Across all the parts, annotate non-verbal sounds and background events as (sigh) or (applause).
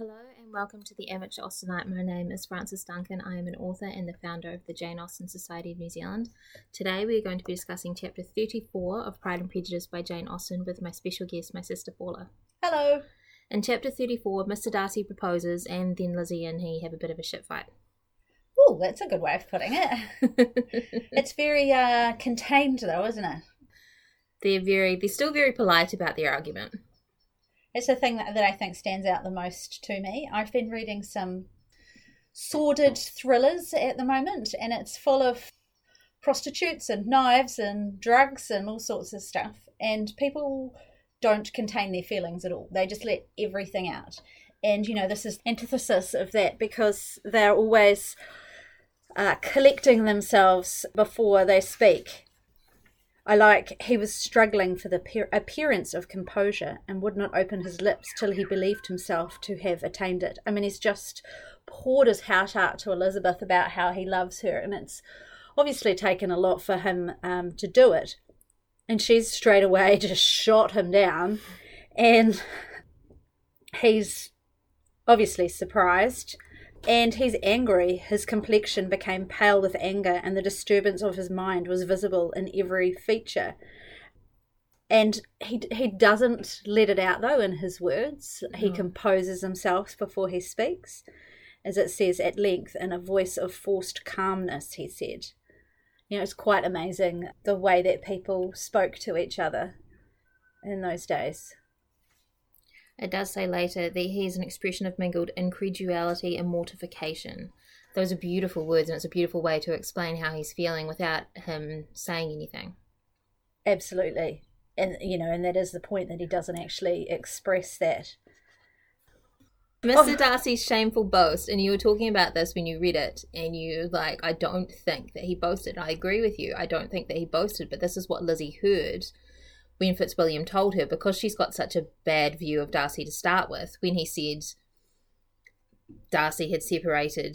Hello and welcome to the Amateur Austenite. My name is Frances Duncan. I am an author and the founder of the Jane Austen Society of New Zealand. Today we are going to be discussing chapter 34 of Pride and Prejudice by Jane Austen with my special guest, my sister Paula. Hello. In chapter 34, Mr. Darcy proposes and then Lizzie and he have a bit of a shit fight. Oh, that's a good way of putting it. (laughs) it's very uh, contained though, isn't it? They're very they're still very polite about their argument. It's the thing that, that I think stands out the most to me. I've been reading some sordid thrillers at the moment, and it's full of prostitutes and knives and drugs and all sorts of stuff. And people don't contain their feelings at all, they just let everything out. And, you know, this is antithesis of that because they're always uh, collecting themselves before they speak I like he was struggling for the appearance of composure and would not open his lips till he believed himself to have attained it. I mean, he's just poured his heart out to Elizabeth about how he loves her, and it's obviously taken a lot for him um, to do it. And she's straight away (laughs) just shot him down, and he's obviously surprised and he's angry. His complexion became pale with anger, and the disturbance of his mind was visible in every feature. And he he doesn't let it out though in his words. He mm. composes himself before he speaks, as it says at length in a voice of forced calmness. He said, "You know, it's quite amazing the way that people spoke to each other in those days." It does say later that he is an expression of mingled incredulity and mortification. Those are beautiful words, and it's a beautiful way to explain how he's feeling without him saying anything. Absolutely. And, you know, and that is the point that he doesn't actually express that. Mr. Oh. Darcy's shameful boast, and you were talking about this when you read it, and you like, I don't think that he boasted. I agree with you. I don't think that he boasted, but this is what Lizzie heard when Fitzwilliam told her because she's got such a bad view of Darcy to start with, when he said Darcy had separated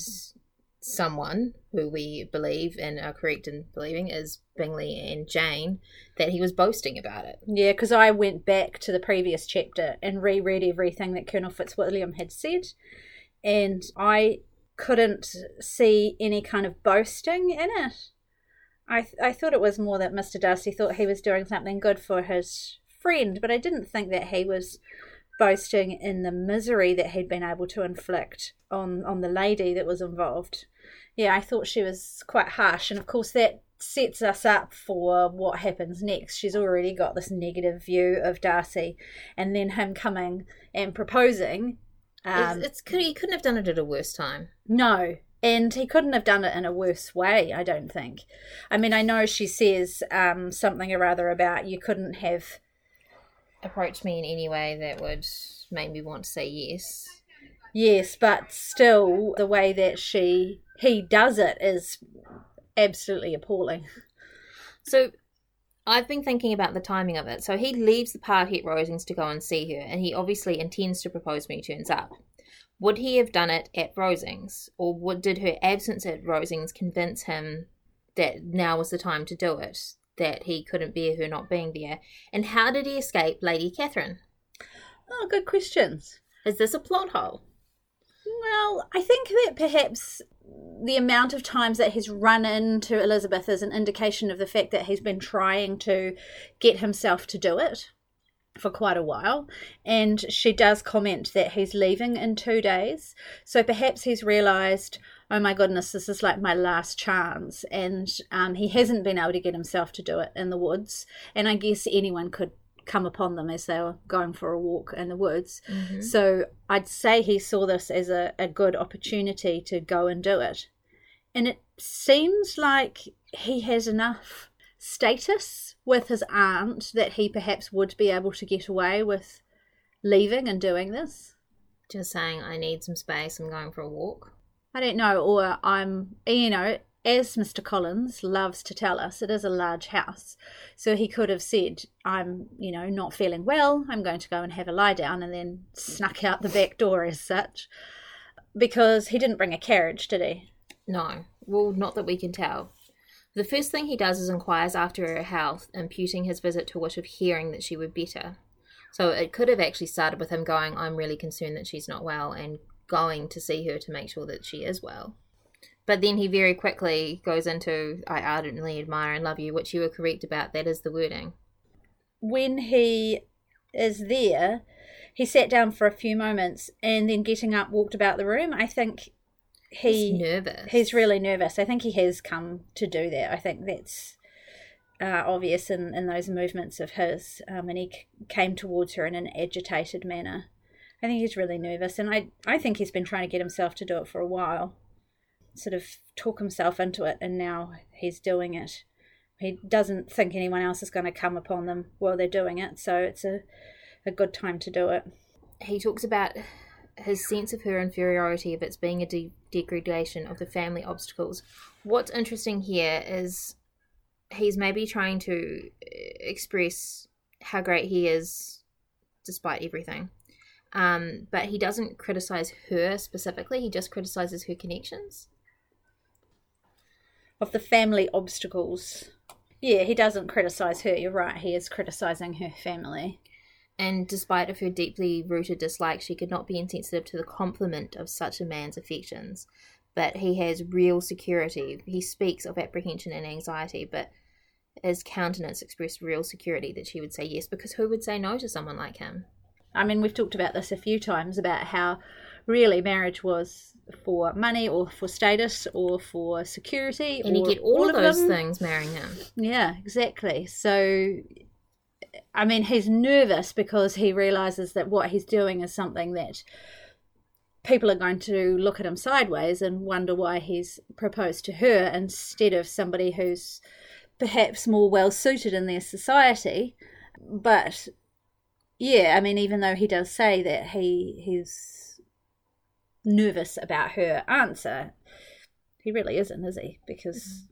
someone who we believe and are correct in believing is Bingley and Jane, that he was boasting about it. Yeah, because I went back to the previous chapter and reread everything that Colonel Fitzwilliam had said, and I couldn't see any kind of boasting in it. I th- I thought it was more that Mr. Darcy thought he was doing something good for his friend, but I didn't think that he was boasting in the misery that he'd been able to inflict on on the lady that was involved. Yeah, I thought she was quite harsh, and of course that sets us up for what happens next. She's already got this negative view of Darcy, and then him coming and proposing. Um, it's, it's he couldn't have done it at a worse time. No, and he couldn't have done it in a worse way, I don't think. I mean, I know she says um, something or other about you couldn't have approached me in any way that would make me want to say yes. Yes, but still, the way that she he does it is absolutely appalling. So, I've been thinking about the timing of it. So he leaves the party at Rosings to go and see her, and he obviously intends to propose when he turns up. Would he have done it at Rosings, or would, did her absence at Rosings convince him that now was the time to do it, that he couldn't bear her not being there? And how did he escape Lady Catherine? Oh, good questions. Is this a plot hole? Well, I think that perhaps the amount of times that he's run into Elizabeth is an indication of the fact that he's been trying to get himself to do it for quite a while and she does comment that he's leaving in two days. So perhaps he's realized oh my goodness this is like my last chance and um, he hasn't been able to get himself to do it in the woods and i guess anyone could come upon them as they were going for a walk in the woods. Mm-hmm. so i'd say he saw this as a, a good opportunity to go and do it. And it seems like he has enough status with his aunt that he perhaps would be able to get away with leaving and doing this? Just saying, I need some space, I'm going for a walk. I don't know, or I'm, you know, as Mr. Collins loves to tell us, it is a large house. So he could have said, I'm, you know, not feeling well, I'm going to go and have a lie down, and then snuck out the back door as such. Because he didn't bring a carriage, did he? No. Well, not that we can tell. The first thing he does is inquires after her health, imputing his visit to wish of hearing that she were better. So it could have actually started with him going, I'm really concerned that she's not well, and going to see her to make sure that she is well. But then he very quickly goes into, I ardently admire and love you, which you were correct about. That is the wording. When he is there, he sat down for a few moments and then getting up walked about the room. I think he He's nervous. He's really nervous. I think he has come to do that. I think that's uh, obvious in, in those movements of his. Um, and he c- came towards her in an agitated manner. I think he's really nervous. And I, I think he's been trying to get himself to do it for a while, sort of talk himself into it. And now he's doing it. He doesn't think anyone else is going to come upon them while they're doing it. So it's a, a good time to do it. he talks about his sense of her inferiority of its being a de- degradation of the family obstacles. What's interesting here is he's maybe trying to uh, express how great he is despite everything. Um, but he doesn't criticize her specifically, he just criticizes her connections. Of the family obstacles. Yeah, he doesn't criticize her. You're right. He is criticizing her family. And despite of her deeply rooted dislike, she could not be insensitive to the compliment of such a man's affections. But he has real security. He speaks of apprehension and anxiety, but his countenance expressed real security that she would say yes, because who would say no to someone like him? I mean, we've talked about this a few times about how really marriage was for money or for status or for security. And you get all, of of those them. things marrying him. Yeah, exactly. So, I mean, he's nervous because he realizes that what he's doing is something that people are going to look at him sideways and wonder why he's proposed to her instead of somebody who's perhaps more well suited in their society. But yeah, I mean, even though he does say that he he's nervous about her answer, he really isn't, is he? Because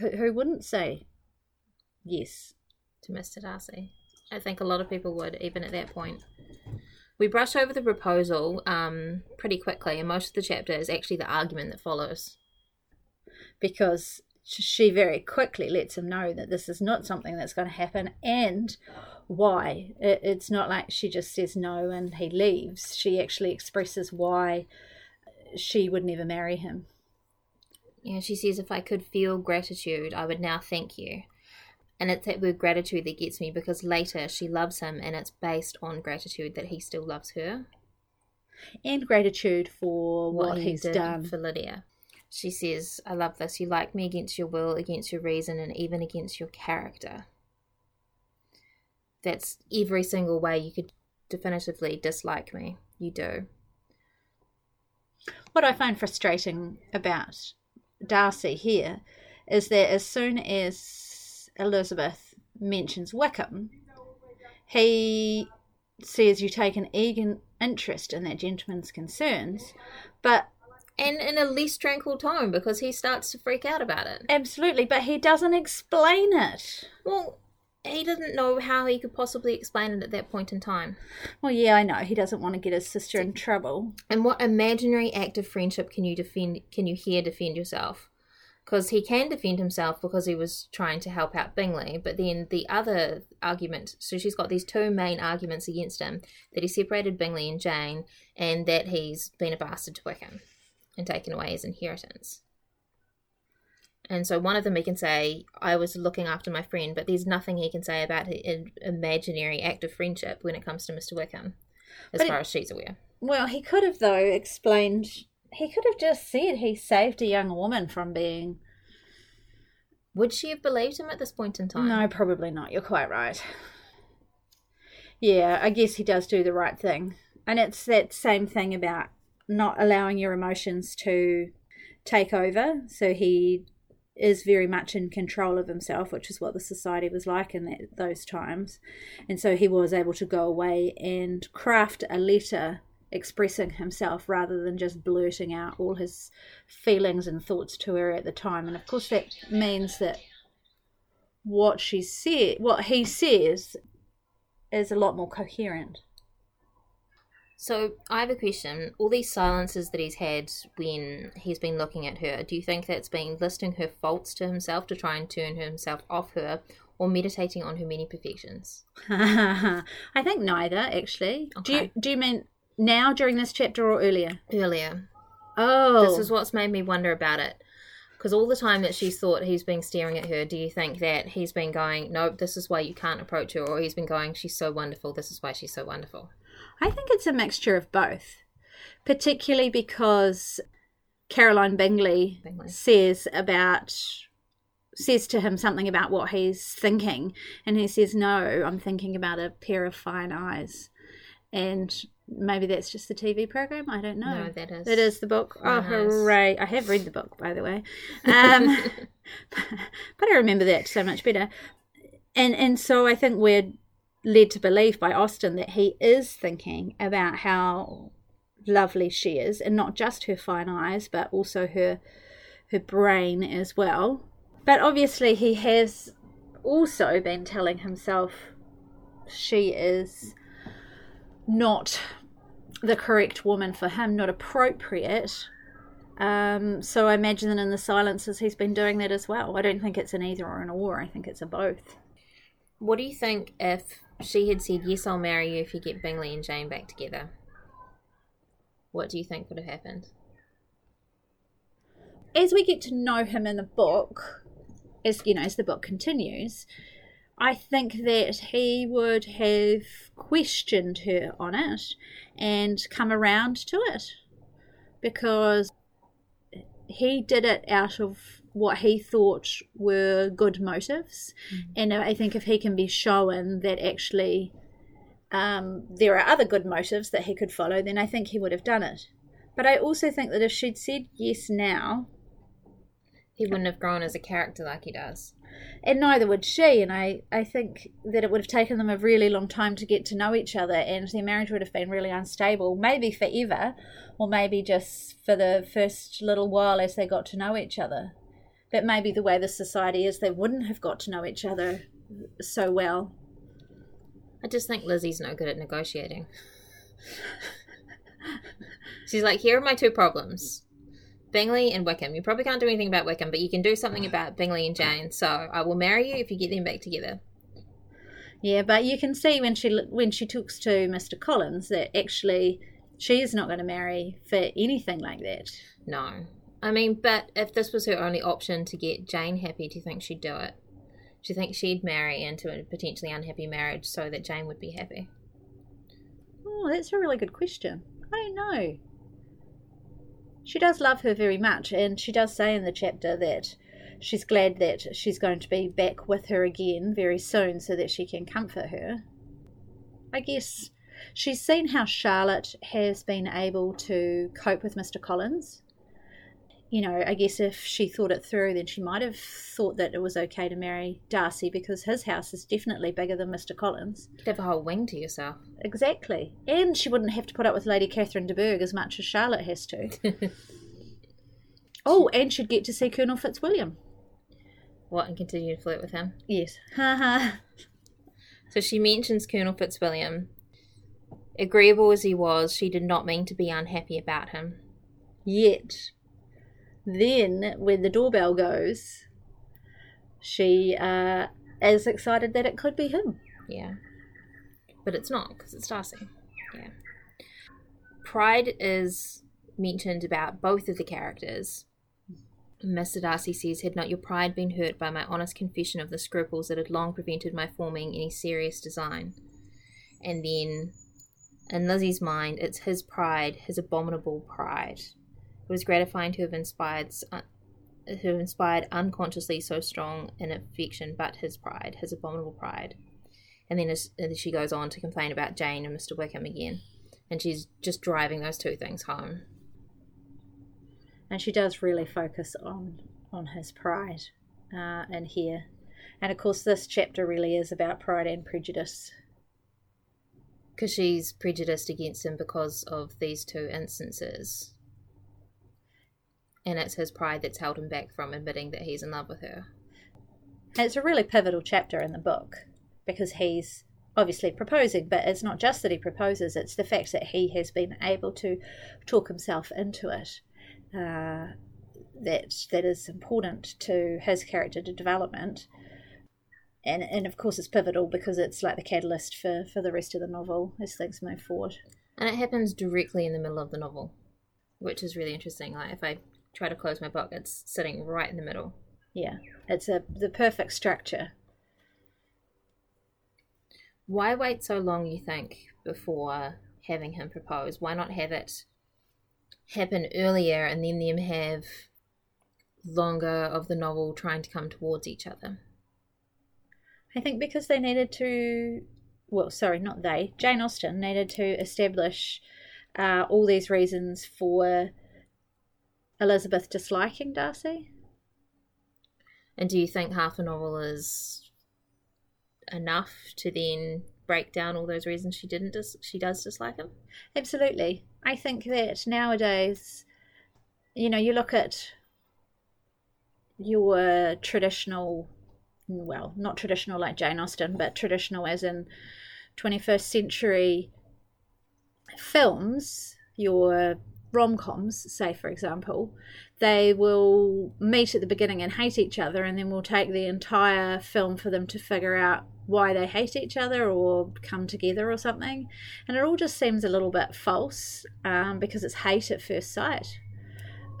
mm-hmm. who, who wouldn't say yes? to Mr. Darcy. I think a lot of people would, even at that point. We brush over the proposal um, pretty quickly, and most of the chapter is actually the argument that follows. Because she very quickly lets him know that this is not something that's going to happen and why. It, it's not like she just says no and he leaves. She actually expresses why she would never marry him. Yeah, she says, if I could feel gratitude, I would now thank you. And it's that word gratitude that gets me because later she loves him and it's based on gratitude that he still loves her. And gratitude for what, he he's did done. for Lydia. She says, I love this. You like me against your will, against your reason, and even against your character. That's every single way you could definitively dislike me. You do. What I find frustrating about Darcy here is that as soon as Elizabeth mentions Wickham, he says you take an eager interest in that gentleman's concerns, but And in a less tranquil tone because he starts to freak out about it. absolutely, but he doesn't explain it. Well, he doesn't know how he could possibly explain it at that point in time. Well, yeah, I know he doesn't want to get his sister in trouble. And what imaginary act of friendship can you defend? Can you here defend yourself? Because he can defend himself because he was trying to help out Bingley, but then the other argument. So she's got these two main arguments against him: that he separated Bingley and Jane, and that he's been a bastard to Wickham and taken away his inheritance. And so one of them he can say, "I was looking after my friend," but there's nothing he can say about an imaginary act of friendship when it comes to Mister Wickham, as But it- far as she's aware. Well, he could have, though, explained. He could have just said he saved a young woman from being. Would she have believed him at this point in time? No, probably not. You're quite right. Yeah, I guess he does do the right thing. And it's that same thing about not allowing your emotions to take over. So he is very much in control of himself, which is what the society was like in that, those times. And so he was able to go away and craft a letter expressing himself rather than just blurting out all his feelings and thoughts to her at the time. And of course, that means that what she said, what he says, is a lot more coherent. So I have a question. All these silences that he's had when he's been looking at her, do you think that's been listing her faults to himself to try and turn himself off her? or meditating on her many perfections? (laughs) I think neither, actually. Do you do you mean now during this chapter or earlier? Earlier. Oh, This is what's made me wonder about it. Because all the time that she's thought he's been staring at her, do you think that he's been going, nope, this is why you can't approach her? Or he's been going, she's so wonderful, this is why she's so wonderful? I think it's a mixture of both, particularly because Caroline Bingley, Bingley. says about says to him something about what he's thinking, and he says, "No, I'm thinking about a pair of fine eyes," and maybe that's just the TV program. I don't know. No, that is. It is the book. Oh, hooray! I have read the book, by the way, um, (laughs) (laughs) but I remember that so much better. And and so I think we're led to believe by Austen that he is thinking about how lovely she is, and not just her fine eyes, but also her her brain as well. But obviously, he has also been telling himself she is not the correct woman for him, not appropriate. Um, so I imagine that in the silences he's been doing that as well. I don't think it's an either or an or. I think it's a both. What do you think if she had said, yes, I'll marry you if you get Bingley and Jane back together? What do you think would have happened? As we get to know him in the book, as you know, as the book continues, I think that he would have questioned her on it and come around to it because he did it out of what he thought were good motives. And I think if he can be shown that actually um, there are other good motives that he could follow, then I think he would have done it. But I also think that if she'd said yes now, He wouldn't have grown as a character like he does. And neither would she, and I, I think that it would have taken them a really long time to get to know each other, and their marriage would have been really unstable, maybe forever, or maybe just for the first little while as they got to know each other. But maybe the way the society is, they wouldn't have got to know each other so well. I just think Lizzie's no good at negotiating. (laughs) She's like, here are my two problems. Bingley and Wickham. You probably can't do anything about Wickham, but you can do something (sighs) about Bingley and Jane. So I will marry you if you get them back together. Yeah, but you can see when she when she talks to Mr. Collins that actually she is not going to marry for anything like that. No. I mean, but if this was her only option to get Jane happy, do you think she'd do it? Do you think she'd marry into a potentially unhappy marriage so that Jane would be happy? Oh, that's a really good question. I don't know. She does love her very much, and she does say in the chapter that she's glad that she's going to be back with her again very soon so that she can comfort her. I guess she's seen how Charlotte has been able to cope with Mr. Collins. You know, I guess if she thought it through, then she might have thought that it was okay to marry Darcy because his house is definitely bigger than Mr. Collins. You'd have a whole wing to yourself. Exactly. And she wouldn't have to put up with Lady Catherine de Bourgh as much as Charlotte has to. (laughs) oh, and she'd get to see Colonel Fitzwilliam. What, and continue to flirt with him? Yes. (laughs) Ha ha. So she mentions Colonel Fitzwilliam. Agreeable as he was, she did not mean to be unhappy about him. Yet, then when the doorbell goes, she uh, is excited that it could be him. Yeah. But it's not, because it's Darcy. Yeah. Pride is mentioned about both of the characters. Mr. Darcy says, Had not your pride been hurt by my honest confession of the scruples that had long prevented my forming any serious design? And then, in Lizzie's mind, it's his pride, his abominable pride. It was gratifying to have inspired, uh, to have inspired unconsciously so strong an affection, but his pride, his abominable pride. And then as, and she goes on to complain about Jane and Mr. Wickham again. And she's just driving those two things home. And she does really focus on on his pride uh, in here. And of course, this chapter really is about pride and prejudice. Because she's prejudiced against him because of these two instances. And it's his pride that's held him back from admitting that he's in love with her. It's a really pivotal chapter in the book because he's obviously proposing, but it's not just that he proposes, it's the fact that he has been able to talk himself into it. Uh, that that is important to his character development. and and of course it's pivotal because it's like the catalyst for for the rest of the novel as things move forward. And it happens directly in the middle of the novel, which is really interesting. Like if I try to close my book, it's sitting right in the middle. Yeah, it's a the perfect structure. Why wait so long, you think, before having him propose? Why not have it happen earlier and then them have longer of the novel trying to come towards each other? I think because they needed to, well, sorry, not they, Jane Austen needed to establish uh, all these reasons for Elizabeth disliking Darcy. And do you think half a novel is enough to then break down all those reasons she didn't dis- she does dislike him? Absolutely. I think that nowadays, you know, you look at your traditional well, not traditional like Jane Austen, but traditional as in 21st century films, your rom coms, say for example, they will meet at the beginning and hate each other, and then we'll take the entire film for them to figure out why they hate each other or come together or something. And it all just seems a little bit false um, because it's hate at first sight.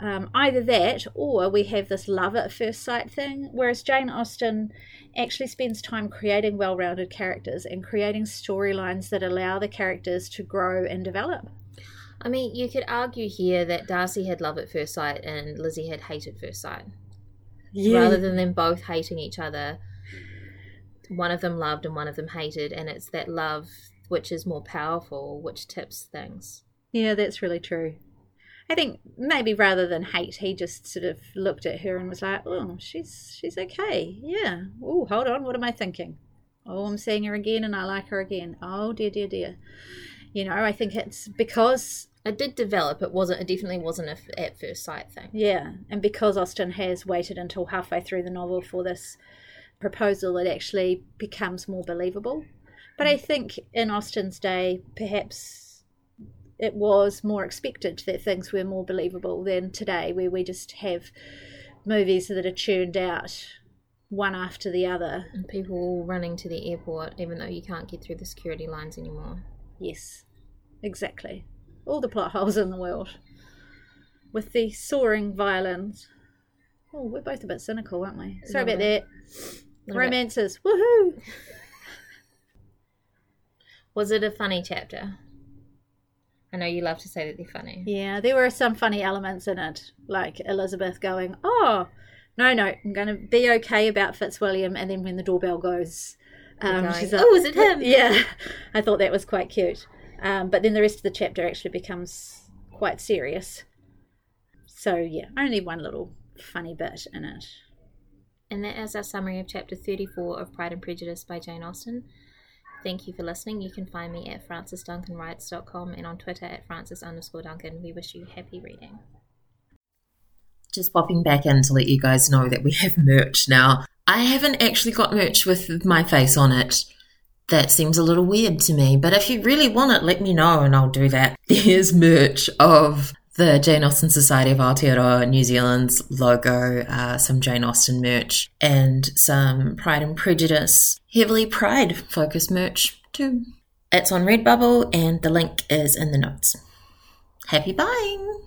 Um, either that or we have this love at first sight thing, whereas Jane Austen actually spends time creating well rounded characters and creating storylines that allow the characters to grow and develop. I mean, you could argue here that Darcy had love at first sight and Lizzie had hate at first sight. Yeah. Rather than them both hating each other, one of them loved and one of them hated, and it's that love which is more powerful, which tips things. Yeah, that's really true. I think maybe rather than hate, he just sort of looked at her and was like, "Oh, she's she's okay. Yeah. Oh, hold on. What am I thinking? Oh, I'm seeing her again, and I like her again. Oh dear, dear, dear. You know, I think it's because it did develop. It wasn't. It definitely wasn't a at first sight thing. Yeah, and because Austen has waited until halfway through the novel for this proposal, it actually becomes more believable. But I think in Austen's day, perhaps it was more expected that things were more believable than today, where we just have movies that are churned out one after the other. And people running to the airport even though you can't get through the security lines anymore. Yes, exactly. All the plot holes in the world. With the soaring violins. Oh, we're both a bit cynical, aren't we? Sorry about that. Romances. Bit. Woohoo! (laughs) Was it a funny chapter? I know you love to say that they're funny. Yeah, there were some funny elements in it, like Elizabeth going, "Oh, no, no, I'm going to be okay about Fitzwilliam," and then when the doorbell goes, um, she's like, "Oh, is it him?" (laughs) Yeah, I thought that was quite cute. Um, but then the rest of the chapter actually becomes quite serious. So yeah, only one little funny bit in it. And that is our summary of chapter 34 of Pride and Prejudice by Jane Austen. Thank you for listening. You can find me at francesduncanwrites.com and on Twitter at frances underscore duncan. We wish you happy reading. Just popping back in to let you guys know that we have merch now. I haven't actually got merch with my face on it. That seems a little weird to me, but if you really want it, let me know and I'll do that. (laughs) There's merch of the Jane Austen Society of Aotearoa New Zealand's logo, uh, some Jane Austen merch, and some Pride and Prejudice, heavily Pride focused merch too. It's on Redbubble, and the link is in the notes. Happy buying!